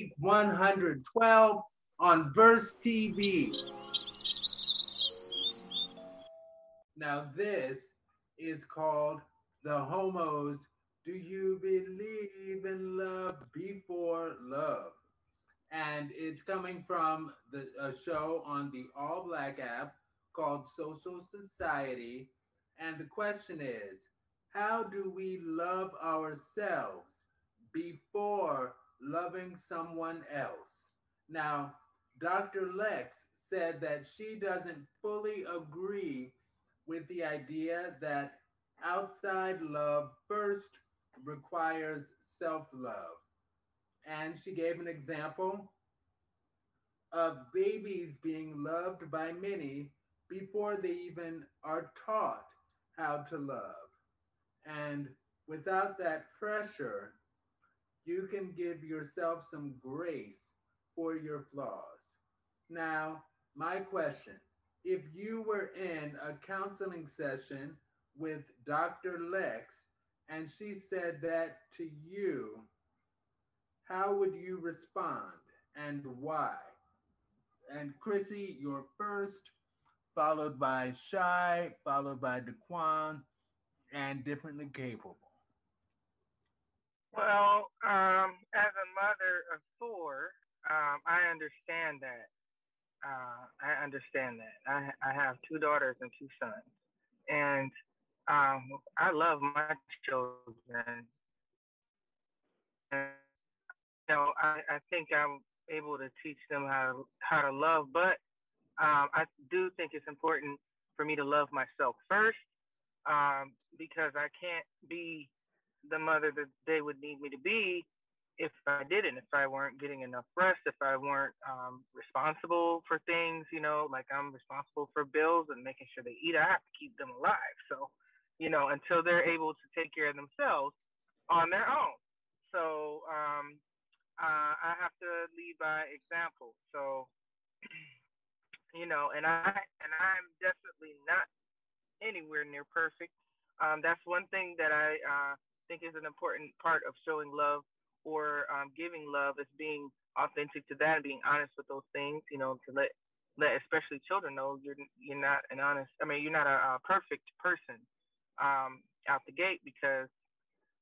Suite 112 on Verse TV. Now, this is called The Homos Do You Believe in Love Before Love? And it's coming from the a show on the ALLBLK app called Social Society. And the question is how do we love ourselves before loving someone else? Now, Dr. Lex said that she doesn't fully agree with the idea that outside love first requires self love. And she gave an example of babies being loved by many before they even are taught how to love. And without that pressure, you can give yourself some grace for your flaws. Now, my question if you were in a counseling session with Dr. Lex and she said that to you, how would you respond and why? And Chrissy, you're first, followed by Shy, followed by Daquan, and differently capable. Well, um, as a mother of four, um, I understand that. Uh, I understand that. I, I have two daughters and two sons, and um, I love my children. And, you know, I, I think I'm able to teach them how to, how to love, but um, I do think it's important for me to love myself first um, because I can't be the mother that they would need me to be if I didn't, if I weren't getting enough rest, if I weren't um, responsible for things, you know, like I'm responsible for bills and making sure they eat, I have to keep them alive. So, you know, until they're able to take care of themselves on their own. So, um, uh, I have to lead by example. So, you know, and I and I'm definitely not anywhere near perfect. Um, that's one thing that I uh, think is an important part of showing love or um, giving love is being authentic to that and being honest with those things. You know, to let let especially children know you're you're not an honest. I mean, you're not a, a perfect person um, out the gate because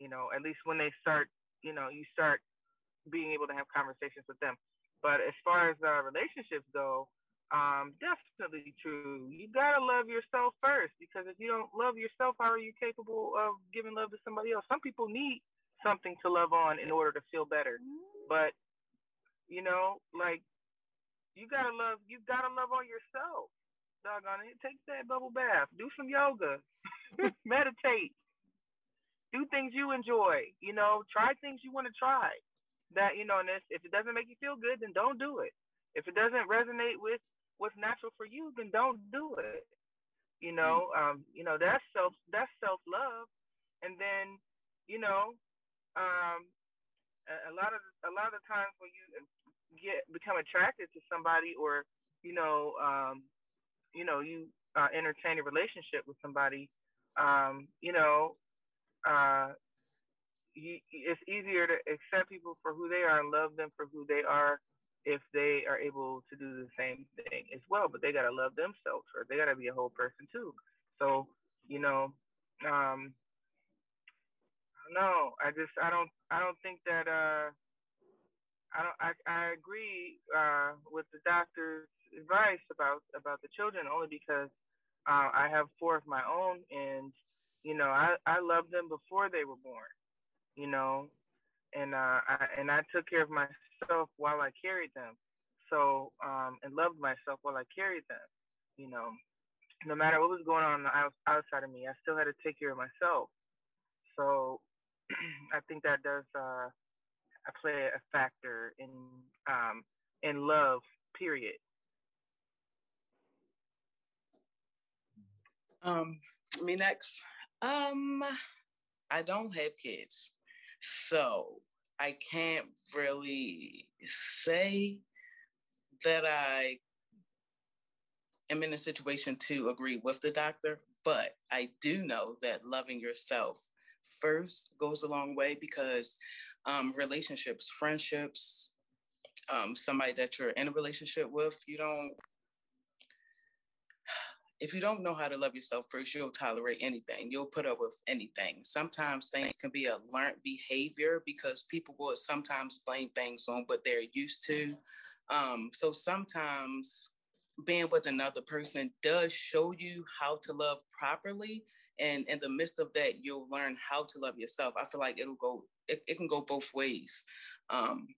you know at least when they start, you know, you start being able to have conversations with them. But as far as uh, relationships go, um, definitely true. You gotta love yourself first because if you don't love yourself, how are you capable of giving love to somebody else? Some people need something to love on in order to feel better. But you know, like you gotta love you gotta love on yourself. Doggone it. Take that bubble bath. Do some yoga. Meditate. Do things you enjoy. You know, try things you want to try. That, you know, and if it doesn't make you feel good, then don't do it. If it doesn't resonate with what's natural for you, then don't do it. You know, um, you know, that's self that's self love. And then, you know, um, a, a lot of a lot of the times when you get become attracted to somebody, or you know, um, you know, you uh, entertain a relationship with somebody, um, you know, uh, you, it's easier to accept people for who they are and love them for who they are if they are able to do the same thing as well. But they gotta love themselves, or they gotta be a whole person too. So, you know, um, no, I just I don't I don't think that uh I don't I, I agree uh with the doctor's advice about about the children only because uh, I have four of my own and you know I I loved them before they were born you know and uh I, and I took care of myself while I carried them so um and loved myself while I carried them you know no matter what was going on outside of me I still had to take care of myself so I think that does uh, play a factor in um, in love. Period. Um, me next. Um, I don't have kids, so I can't really say that I am in a situation to agree with the doctor, but I do know that loving yourself first goes a long way because um, relationships, friendships, um, somebody that you're in a relationship with, you don't if you don't know how to love yourself first, you'll tolerate anything. You'll put up with anything. Sometimes things can be a learned behavior because people will sometimes blame things on what they're used to. Um, so sometimes being with another person does show you how to love properly. And in the midst of that, you'll learn how to love yourself. I feel like it'll go, it, it can go both ways. Um,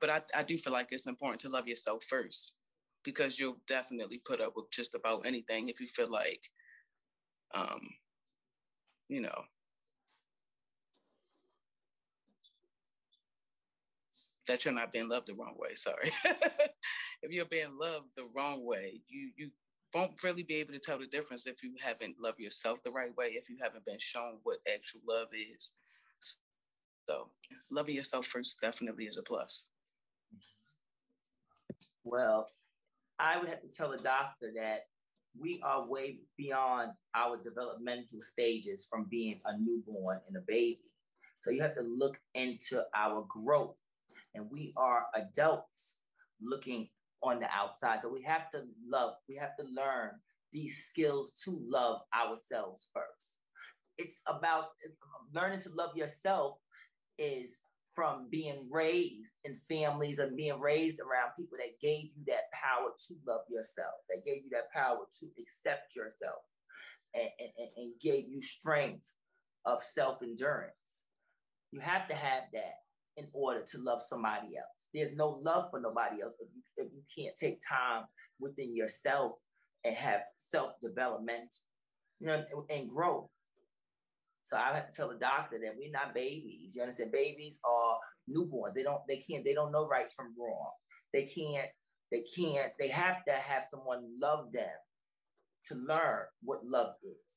but I, I do feel like it's important to love yourself first because you'll definitely put up with just about anything if you feel like, um, you know, that you're not being loved the wrong way. Sorry. if you're being loved the wrong way, you you won't really be able to tell the difference if you haven't loved yourself the right way, if you haven't been shown what actual love is. So loving yourself first definitely is a plus. Well, I would have to tell the doctor that we are way beyond our developmental stages from being a newborn and a baby. So you have to look into our growth. And we are adults looking on the outside. So we have to love, we have to learn these skills to love ourselves first. It's about learning to love yourself is from being raised in families and being raised around people that gave you that power to love yourself, that gave you that power to accept yourself and, and, and gave you strength of self endurance. You have to have that in order to love somebody else. There's no love for nobody else if you, if you can't take time within yourself and have self development you know, and growth. So I have to tell the doctor that we're not babies. You understand? Babies are newborns. They don't, they can't, they don't know right from wrong. They can't, they can't, they have to have someone love them to learn what love is.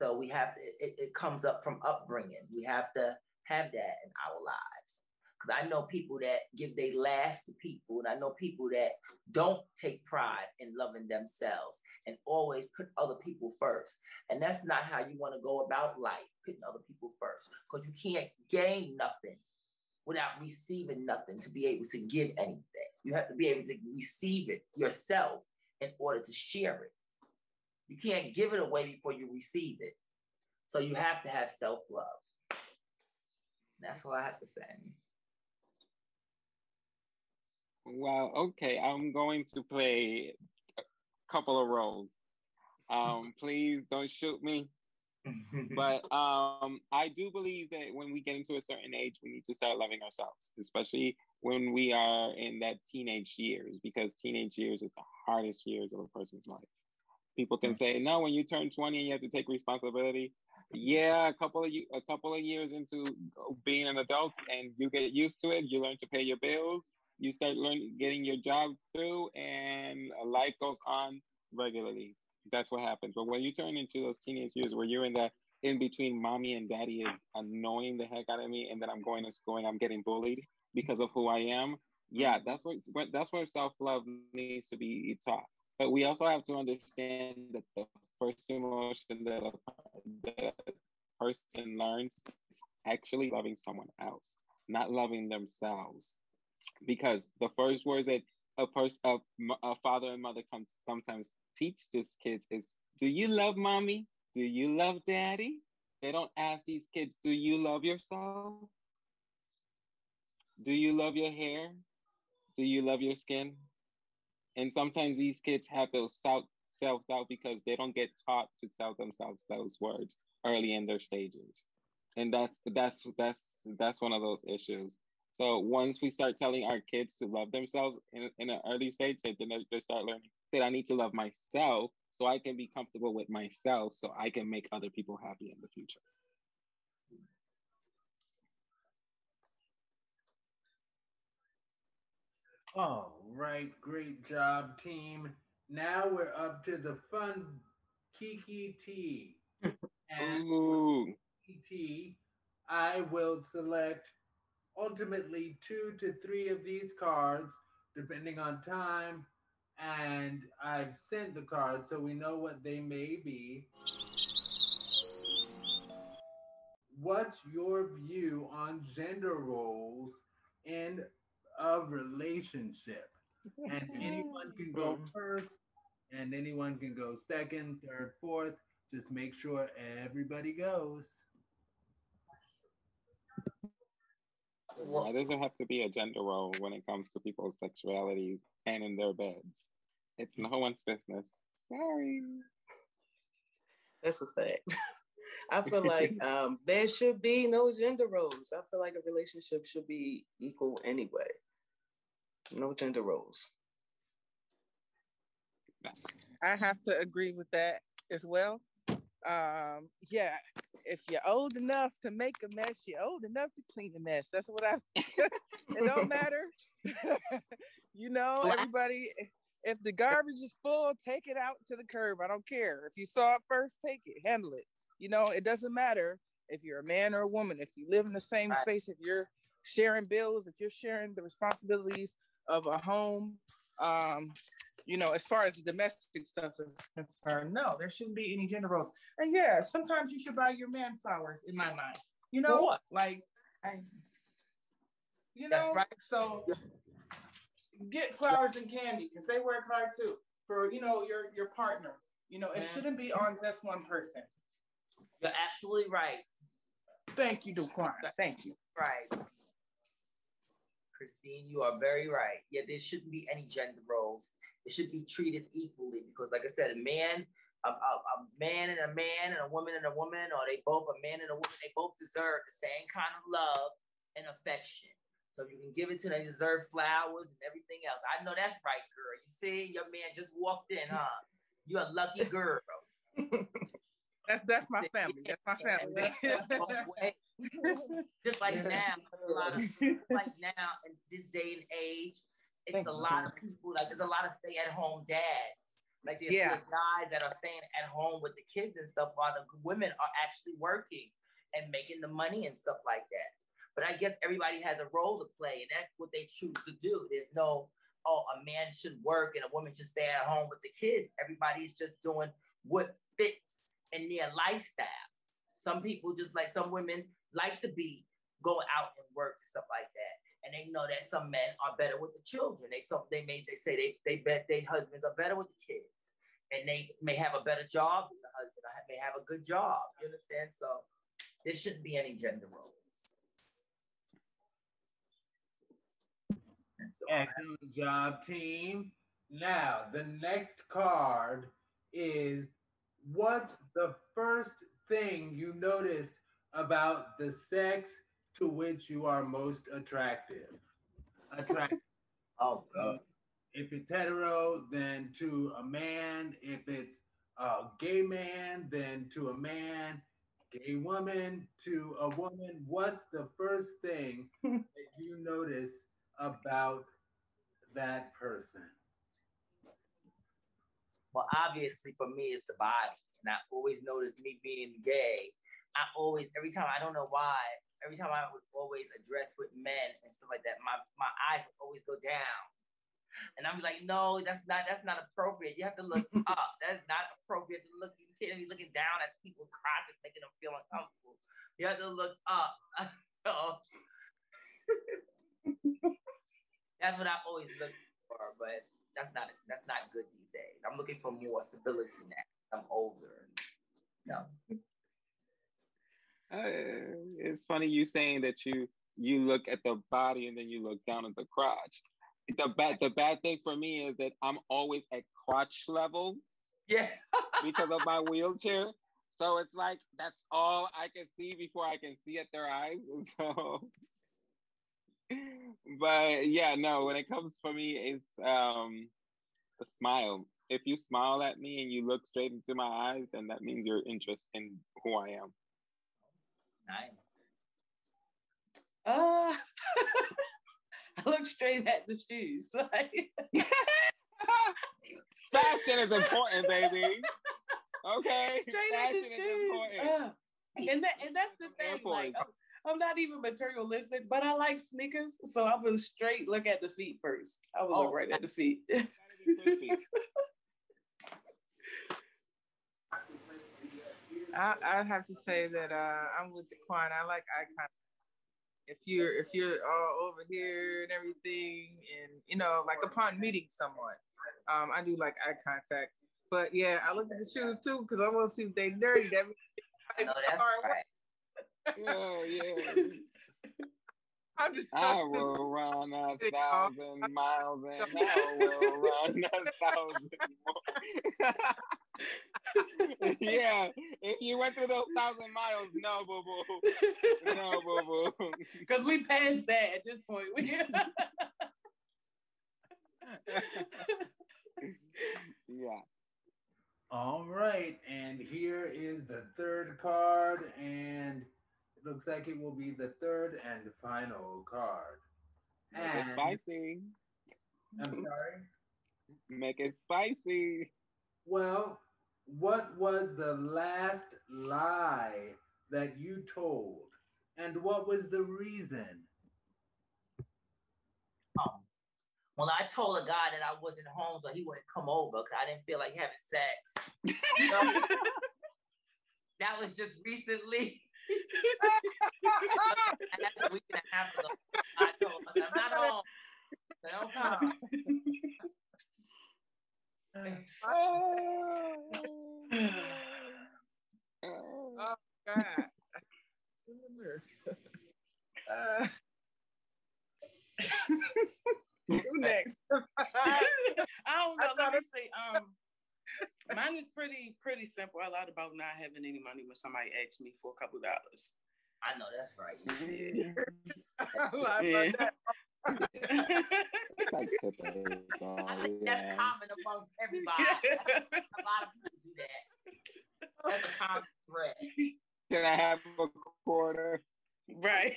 So we have it, it comes up from upbringing. We have to have that in our lives. Because I know people that give their last to people, and I know people that don't take pride in loving themselves and always put other people first. And that's not how you want to go about life, putting other people first, because you can't gain nothing without receiving nothing to be able to give anything. You have to be able to receive it yourself in order to share it. You can't give it away before you receive it. So you have to have self love. That's all I have to say. Well, okay, I'm going to play a couple of roles. Um, please don't shoot me. but um, I do believe that when we get into a certain age, we need to start loving ourselves, especially when we are in that teenage years, because teenage years is the hardest years of a person's life. People can say, no, when you turn 20 and you have to take responsibility. Yeah, a couple of a couple of years into being an adult, and you get used to it. You learn to pay your bills you start learning getting your job through and life goes on regularly. That's what happens. But when you turn into those teenage years where you're in that in between mommy and daddy is annoying the heck out of me and then i'm going to school and i'm getting bullied because of who i am yeah mm-hmm. that's what that's where self-love needs to be taught. But we also have to understand that the first emotion that a, that a person learns is actually loving someone else not loving themselves because the first words that a person, a, a father and mother comes sometimes teach these kids is, "Do you love mommy? Do you love daddy?" They don't ask these kids, "Do you love yourself? Do you love your hair? Do you love your skin?" And sometimes these kids have those self self doubt because they don't get taught to tell themselves those words early in their stages, and that's that's that's that's one of those issues. So once we start telling our kids to love themselves in, in an early stage, they, they start learning that I need to love myself so I can be comfortable with myself so I can make other people happy in the future. All right, great job, team. Now we're up to the fun Kiki T. And Ooh. Kiki T, I will select ultimately two to three of these cards, depending on time. And I've sent the cards so we know what they may be. What's your view on gender roles in a relationship. And anyone can go first, and anyone can go second, third, fourth. Just make sure everybody goes. Well, doesn't have to be a gender role when it comes to people's sexualities and in their beds. It's no one's business. Sorry. That's a fact. I feel like um, there should be no gender roles. I feel like a relationship should be equal anyway. No gender roles. I have to agree with that as well. Um, yeah, if you're old enough to make a mess, you're old enough to clean a mess. That's what I. it don't matter. you know, everybody. If the garbage is full, take it out to the curb. I don't care. If you saw it first, take it, handle it. You know, it doesn't matter if you're a man or a woman. If you live in the same right. space, if you're sharing bills, if you're sharing the responsibilities of a home, um, you know, as far as the domestic stuff is concerned, no, there shouldn't be any gender roles. And yeah, sometimes you should buy your man flowers, in my mind. You know, what? like, I, you know, right. so get flowers and candy because they work hard too for you know your your partner. You know, it Man. shouldn't be on just one person. You're absolutely right. Thank you, Duquan. Thank you. Right. Christine, you are very right. Yeah, there shouldn't be any gender roles. It should be treated equally because, like I said, a man, a, a, a, man and a man and a woman and a woman, or they both a man and a woman, they both deserve the same kind of love and affection. So you can give it to them, they deserve flowers and everything else. I know that's right, girl. You see, your man just walked in, huh? You're a lucky girl. That's that's my family. That's my family. Just like now, a lot of like now in this day and age, it's Thank a lot of people. Like there's a lot of stay-at-home dads. Like there's, yeah. there's guys that are staying at home with the kids and stuff, while the women are actually working and making the money and stuff like that. But I guess everybody has a role to play, and that's what they choose to do. There's no, oh, a man should work and a woman should stay at home with the kids. Everybody's just doing what fits in their lifestyle. Some people just like some women like to be go out and work and stuff like that. And they know that some men are better with the children. They some they may they say they they bet their husbands are better with the kids. And they may have a better job than the husband. I may have a good job. You understand? So there shouldn't be any gender roles. Excellent job, team. Now, the next card is what's the first thing you notice about the sex to which you are most attractive? Attractive. oh, God. If it's hetero, then to a man. If it's a gay man, then to a man. Gay woman to a woman. What's the first thing that you notice about that person? Well, obviously for me, it's the body. And I always notice me being gay. I always, every time, I don't know why, every time I would always address with men and stuff like that, my, my eyes would always go down. And I'm like, no, that's not that's not appropriate. You have to look up. That's not appropriate to look. You can't be looking down at people's crotches, making them feel uncomfortable. You have to look up. so that's what I always looked for. But that's not that's not good these days. I'm looking for more stability now. I'm older. No. It's funny you saying that you you look at the body and then you look down at the crotch. The bad the bad thing for me is that I'm always at crotch level. Yeah. because of my wheelchair. So it's like that's all I can see before I can see at their eyes. So but yeah, no, when it comes for me, it's um the smile. If you smile at me and you look straight into my eyes, then that means you're interested in who I am. Nice. Uh, I look straight at the shoes. Like fashion is important, baby. Okay, straight fashion is important. Uh, and that, and that's the thing. Like, I'm not even materialistic, but I like sneakers. So I will straight look at the feet first. I will oh, look right at the feet. I, I have to say that uh, I'm with the Quan. I like eye contact. if you're if you're all over here and everything, and you know, like upon meeting someone, um, I do like eye contact. But yeah, I look at the shoes too because I want to see if they dirty. That no, that's right. yeah, yeah. I'm just. I will run a thousand miles and I will run a thousand more. yeah, if you went through those thousand miles, no, boo boo, no, boo boo. Because we passed that at this point. yeah. All right, and here is the third card, and it looks like it will be the third and final card. Make and, it spicy. I'm sorry. Make it spicy. Well, what was the last lie that you told, and what was the reason? Um, well, I told a guy that I wasn't home, so he wouldn't come over because I didn't feel like having sex. So, that was just recently. that's a week and a half ago. I told him, I said, I'm not home. So don't come. Oh God. uh, who next? I don't know. Let me see. Um, mine is pretty pretty simple. I lied about not having any money when somebody asked me for a couple dollars. I know that's right. I lied Yeah. about that. Like typical, I think yeah. that's common amongst everybody. a lot of people do that. That's a common thread. Can I have a quarter? Right.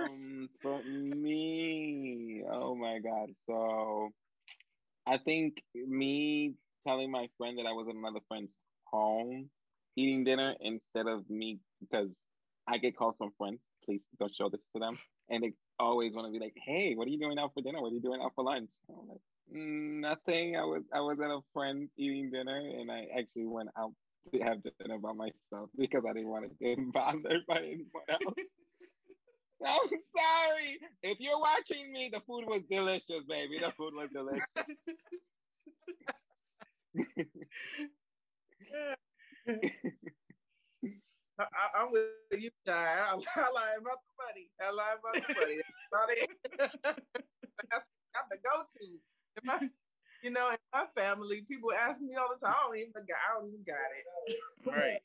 um, for me, oh my god. So, I think me telling my friend that I was at another friend's home eating dinner instead of me because I get calls from friends. Please don't show this to them, and they always want to be like, "Hey, what are you doing out for dinner? What are you doing out for lunch?" I'm like, "Mm, "Nothing. I was I was at a friend's eating dinner, and I actually went out to have dinner by myself because I didn't want to get bothered by anyone else." I'm sorry. If you're watching me, the food was delicious, baby. The food was delicious. I, I, I'm with you, Shy. I, I lie about the money. I lie about the money. That's about it. That's I'm the go-to. If I, you know, in my family, people ask me all the time. I don't even got. I don't even got it. right.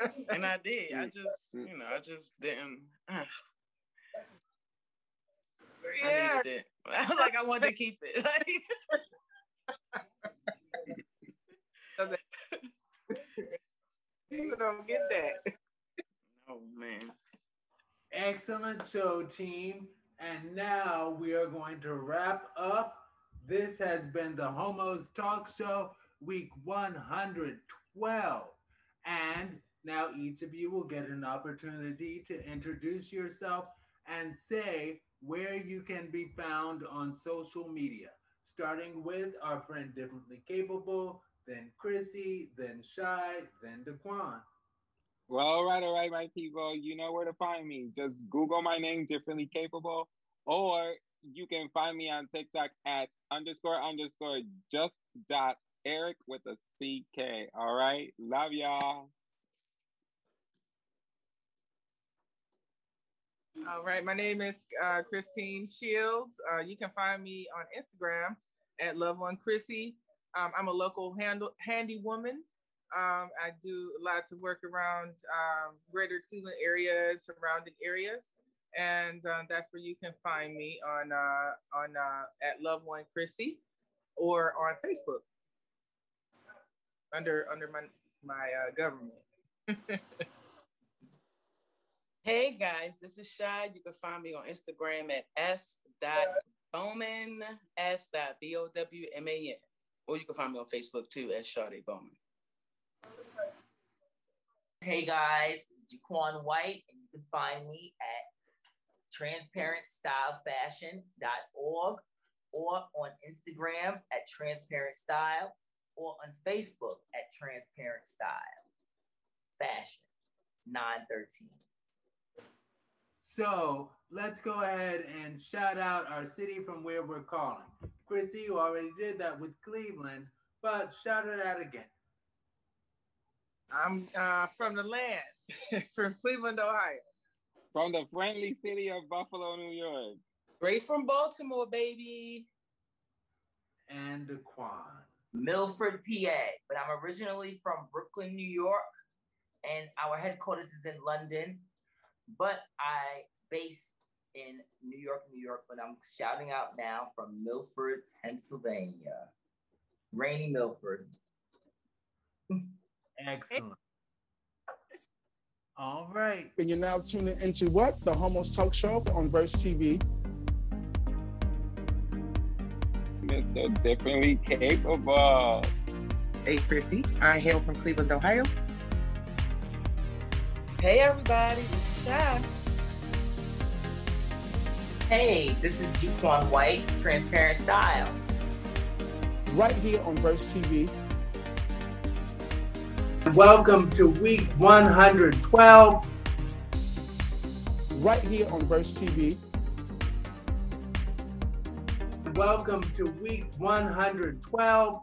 And I did. I just, you know, I just didn't. Uh, I yeah. needed it. I was like, I wanted to keep it. Like, People don't get that. oh man. Excellent show, team. And now we are going to wrap up. This has been the Homos Talk Show, week 112. And now each of you will get an opportunity to introduce yourself and say where you can be found on social media, starting with our friend Differently Capable, then Chrissy, then Shy, then Daquan. Well, all right, all right, my people. You know where to find me. Just Google my name, differently capable, or you can find me on TikTok at underscore underscore just dot Eric with a CK. All right, love y'all. All right, my name is uh, Christine Shields. Uh, you can find me on Instagram at Love One Chrissy. Um, I'm a local handle, handy woman. Um, I do lots of work around um, greater Cleveland area, surrounding areas. And uh, that's where you can find me on uh, on uh, at Love One Chrissy or on Facebook under under my my uh, government. Hey guys, this is Shy. You can find me on Instagram at s.bowman, s.b-o-w-m-a-n. Or you can find me on Facebook too as Sade Bowman. Hey guys, it's Jaquan White, and you can find me at transparentstylefashion.org or on Instagram at Transparent Style or on Facebook at Transparent Style Fashion 913. So let's go ahead and shout out our city from where we're calling. Chrissy, you already did that with Cleveland, but shout it out again. I'm uh, from the land, from Cleveland, Ohio. From the friendly city of Buffalo, New York. Great from Baltimore, baby. And Daquan. Milford, PA, but I'm originally from Brooklyn, New York, and our headquarters is in London, but I based in New York, New York, but I'm shouting out now from Milford, Pennsylvania. Rainy Milford. Excellent. All right. And you're now tuning into what? The Homos Talk Show on Verse TV. Mr. Differently Capable. Hey, Chrissy. I hail from Cleveland, Ohio. Hey, everybody. This is Shy. Hey, this is Duquan White, Transparent Style. Right here on Verse TV. Welcome to week 112. Right here on Verse TV. Welcome to week 112